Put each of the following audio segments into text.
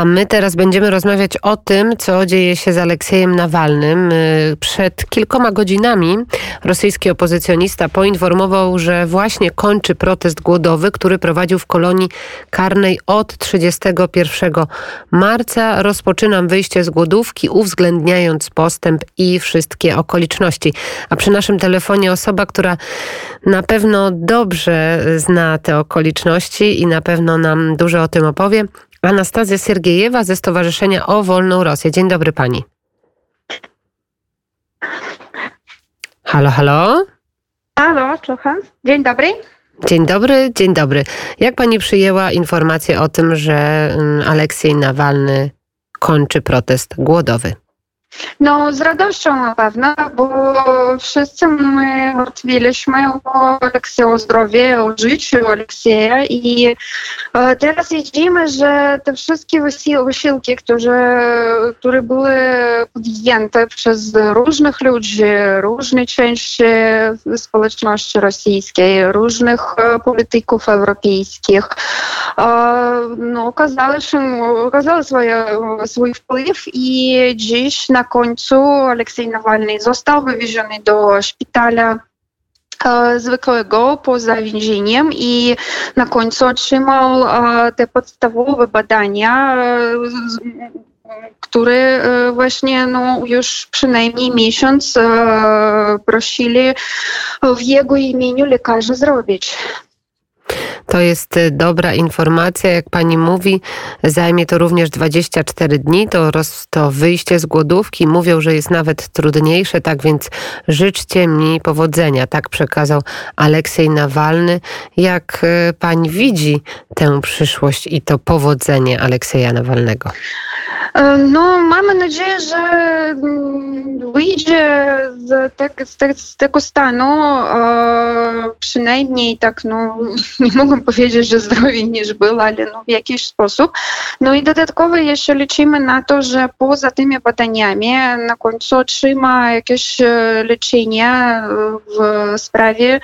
A my teraz będziemy rozmawiać o tym, co dzieje się z Aleksiejem Nawalnym. Y, przed kilkoma godzinami rosyjski opozycjonista poinformował, że właśnie kończy protest głodowy, który prowadził w kolonii karnej od 31 marca. Rozpoczynam wyjście z głodówki, uwzględniając postęp i wszystkie okoliczności. A przy naszym telefonie osoba, która na pewno dobrze zna te okoliczności i na pewno nam dużo o tym opowie. Anastazja Siergiejewa ze Stowarzyszenia O Wolną Rosję. Dzień dobry pani. Halo, halo? Halo, słucham. Dzień dobry. Dzień dobry, dzień dobry. Jak pani przyjęła informację o tym, że mm, Aleksiej Nawalny kończy protest głodowy? No, z radością na pewno, bo wszyscy my martwiliśmy o Aleksieja, o zdrowie, o życiu Aleksieja i e, teraz widzimy, że te wszystkie wysiłki, które, które były podjęte przez różnych ludzi, różne części społeczności rosyjskiej, różnych e, polityków europejskich, e, no, okazały, się, okazały swoje, swój wpływ i dziś na końcu Aleksiej Nawalny został wywieziony do szpitala zwykłego poza więzieniem i na końcu otrzymał te podstawowe badania, które właśnie no, już przynajmniej miesiąc prosili w jego imieniu lekarze zrobić. To jest y, dobra informacja. Jak pani mówi, zajmie to również 24 dni. To, roz, to wyjście z głodówki. Mówią, że jest nawet trudniejsze, tak więc życzcie mi powodzenia. Tak przekazał Aleksiej Nawalny. Jak y, pani widzi tę przyszłość i to powodzenie Aleksieja Nawalnego? E, no, mamy nadzieję, że mm, wyjdzie z, te, z, te, z tego stanu e, przynajmniej tak, no, nie mogę powiedzieć, że zdrowiej niż był, ale no, w jakiś sposób. No i dodatkowo jeszcze liczymy na to, że poza tymi badaniami na końcu otrzyma jakieś e, leczenie w sprawie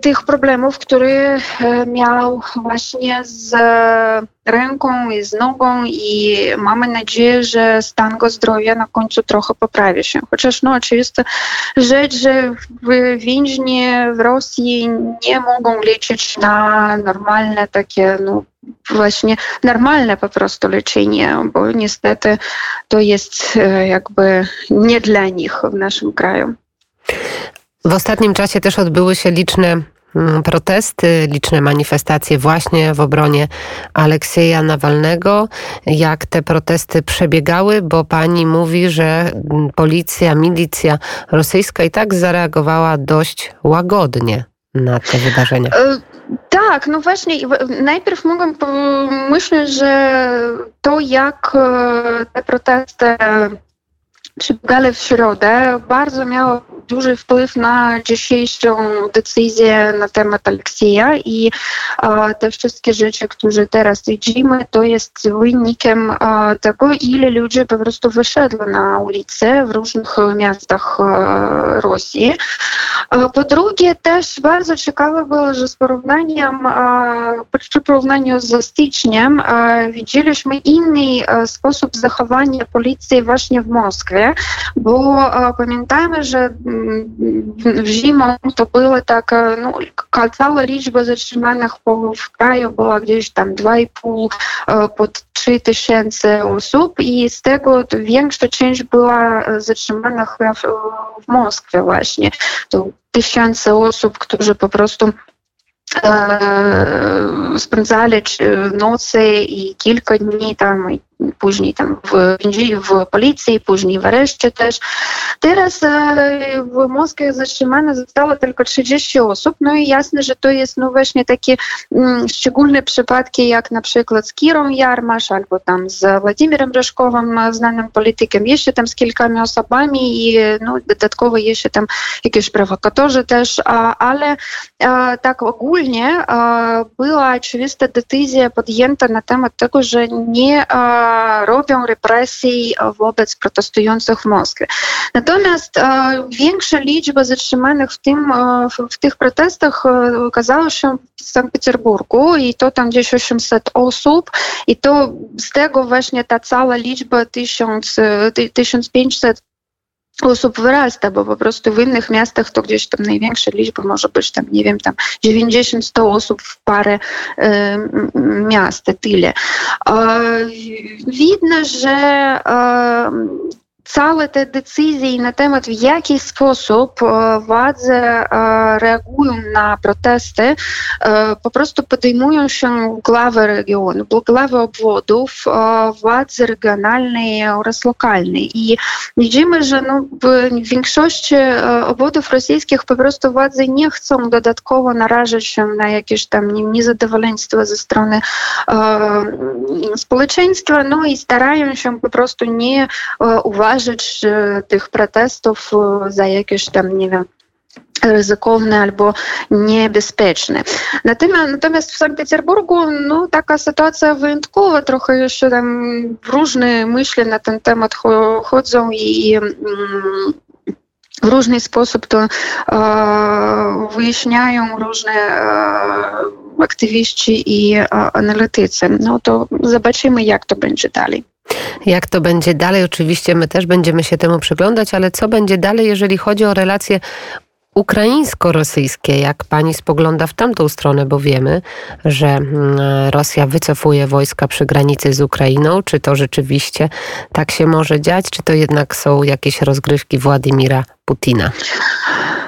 tych problemów, które miał właśnie z ręką i z nogą i mamy nadzieję, że stan go zdrowia na końcu trochę poprawi się. Chociaż no oczywiste rzecz, że więźni w Rosji nie mogą liczyć na normalne takie no, właśnie normalne po prostu leczenie, bo niestety to jest e, jakby nie dla nich w naszym kraju. W ostatnim czasie też odbyły się liczne protesty, liczne manifestacje właśnie w obronie Aleksieja Nawalnego. Jak te protesty przebiegały, bo pani mówi, że mm, policja, milicja rosyjska i tak zareagowała dość łagodnie na te wydarzenia. E, tak, no właśnie, najpierw mogę pomyśleć, że to jak e, te protesty przebiegały w środę, bardzo miało duży wpływ na dzisiejszą decyzję na temat Aleksieja i te wszystkie rzeczy, które teraz widzimy, to jest wynikiem tego, ile ludzi po prostu wyszedło na ulicę w różnych miastach Rosji. Po drugie, też bardzo ciekawe było, że z porównaniem, przy porównaniu ze styczniem widzieliśmy inny sposób zachowania policji właśnie w Moskwie, pamiętajmy, że w zimą to było tak, no, cała liczba zatrzymanych w kraju była gdzieś tam 2,5 pod 3 tysięcy osób i z tego większa część była zatrzymanych w, w Moskwie właśnie. To tysiące osób, którzy po prostu e, spędzali nocy i kilka dni tam później tam w, w policji, później w areszcie też. Teraz e, w Moskwie zatrzymane zostało tylko 30 osób, no i jasne, że to jest no właśnie takie mm, szczególne przypadki, jak na przykład z Kirą Jarmasz, albo tam z Władimirem Reszkowem, znanym politykiem, jeszcze tam z kilkoma osobami i no, dodatkowo jeszcze tam jakieś prowokatorzy też, ale tak ogólnie była oczywista decyzja podjęta na temat tego, że nie robią represji wobec protestujących w Moskwie. Natomiast większa liczba zatrzymanych w, tym, w, w tych protestach okazała się w Sankt Petersburgu i to tam gdzieś 800 osób i to z tego właśnie ta cała liczba 1000, 1500 osób wyrasta, bo po prostu w innych miastach to gdzieś tam największa liczba może być tam, nie wiem, tam 90-100 osób w parę y, miast, tyle. Widno, że całe te decyzje na temat, w jaki sposób władze reagują na protesty, po prostu podejmują się głowy regionu, głowy obwodów, władzy regionalnej oraz lokalnej. I widzimy, że no, w większości obwodów rosyjskich po prostu władze nie chcą dodatkowo narażać się na jakieś tam niezadowolenie ze strony społeczeństwa, no i starają się po prostu nie uważać uważać tych protestów za jakieś tam, nie wiem, ryzykowne albo niebezpieczne. Natomiast, natomiast w Sankt Petersburgu no, taka sytuacja wyjątkowa, trochę jeszcze tam różne myśli na ten temat chodzą i mm, w różny sposób to e, wyjaśniają różne e, aktywiści i e, analitycy. No to zobaczymy, jak to będzie dalej. Jak to będzie dalej? Oczywiście my też będziemy się temu przyglądać, ale co będzie dalej, jeżeli chodzi o relacje ukraińsko-rosyjskie. Jak pani spogląda w tamtą stronę, bo wiemy, że mm, Rosja wycofuje wojska przy granicy z Ukrainą. Czy to rzeczywiście tak się może dziać, czy to jednak są jakieś rozgrywki Władimira Putina?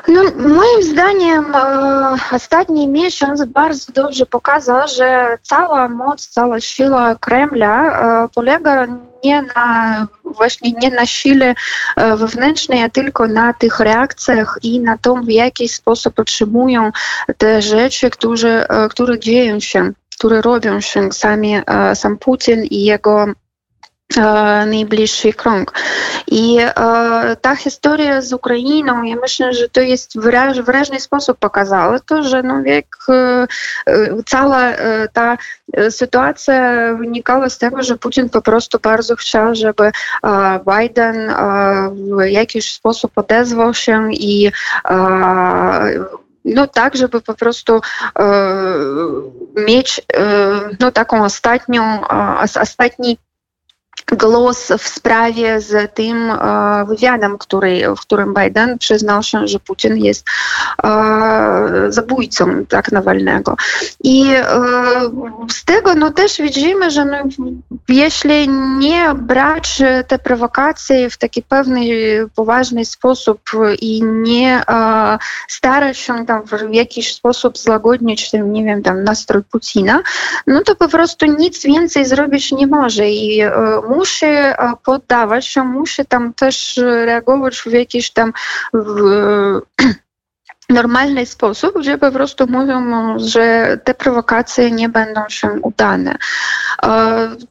No, moim zdaniem e, ostatni miesiąc bardzo dobrze pokazał, że cała moc, cała siła Kremla e, polega nie na właśnie nie na sile e, wewnętrznej, a tylko na tych reakcjach i na tym, w jaki sposób otrzymują te rzeczy, które, które dzieją się, które robią się sami, sam Putin i jego ta sytuacja wynikała z tego, że Putin po prostu bardzo chciał, żeby Biden w jakiś sposób odezwał się i no tak, żeby po prostu e, mieć e, no, taką ostatnią, e, ostatni głos w sprawie z tym e, wywiadem, w którym Biden przyznał się, że Putin jest e, zabójcą tak Nawalnego. I e, z tego no, też widzimy, że no, jeśli nie brać te prowokacje w taki pewny, poważny sposób i nie starać się w jakiś sposób złagodnić ten, nie wiem, tam nastrój Putina, no to po prostu nic więcej zrobić nie może musi poddawać się, musi tam też reagować w jakiś tam w, normalny sposób, gdzie po prostu mówią, że te prowokacje nie będą się udane.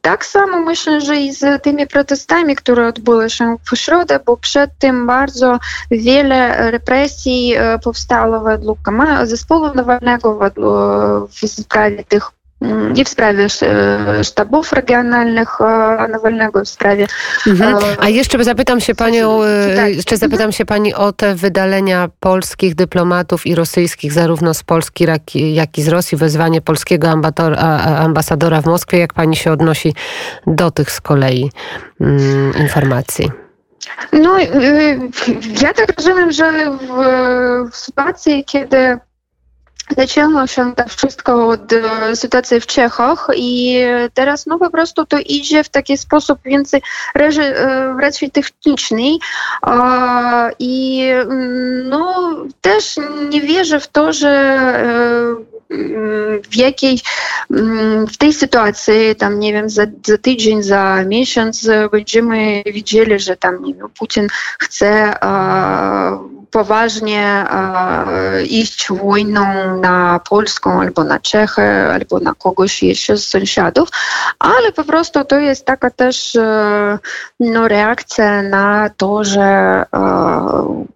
Tak samo myślę, że i z tymi protestami, które odbyły się w środę, bo przed tym bardzo wiele represji powstało według zespołu Nawalnego w sprawie tych I w sprawie sztabów regionalnych Nawalnego, w sprawie... Mhm. A jeszcze zapytam się panią, tak. jeszcze zapytam się pani o te wydalenia polskich dyplomatów i rosyjskich, zarówno z Polski, jak i z Rosji, wezwanie polskiego ambasadora w Moskwie. Jak pani się odnosi do tych z kolei mm, informacji? No, ja tak rozumiem, że w, w sytuacji, kiedy Zaczęło się to wszystko od e, sytuacji w Czechach i teraz no po prostu to idzie w taki sposób więcej e, raczej techniczny i mm, no też nie wierzę w to, że e, w jakiej mm, w tej sytuacji tam nie wiem za, za tydzień, za miesiąc będziemy widzieli, że tam nie wiem, Putin chce poważnie iść wojną na Polską albo na Czechy, albo na kogoś jeszcze z sąsiadów, ale po prostu to jest taka też no, reakcja na to, że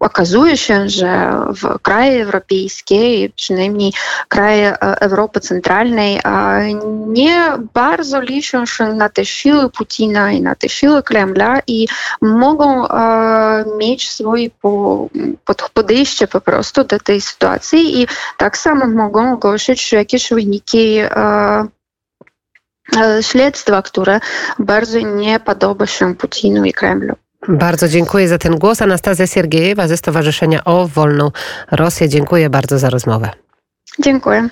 okazuje się, że w kraje europejskie, przynajmniej kraje Europy Centralnej, nie bardzo liczą się na te siły Putina i na te siły Kremla i mogą mieć swoje podejście po prostu do tej sytuacji i tak samo mogą ogłosić jakieś wyniki śledztwa, które bardzo nie podoba się Putinu i Kremlu. Bardzo dziękuję za ten głos. Anastazja Siergiejewa ze Stowarzyszenia o Wolną Rosję. Dziękuję bardzo za rozmowę. Dziękuję.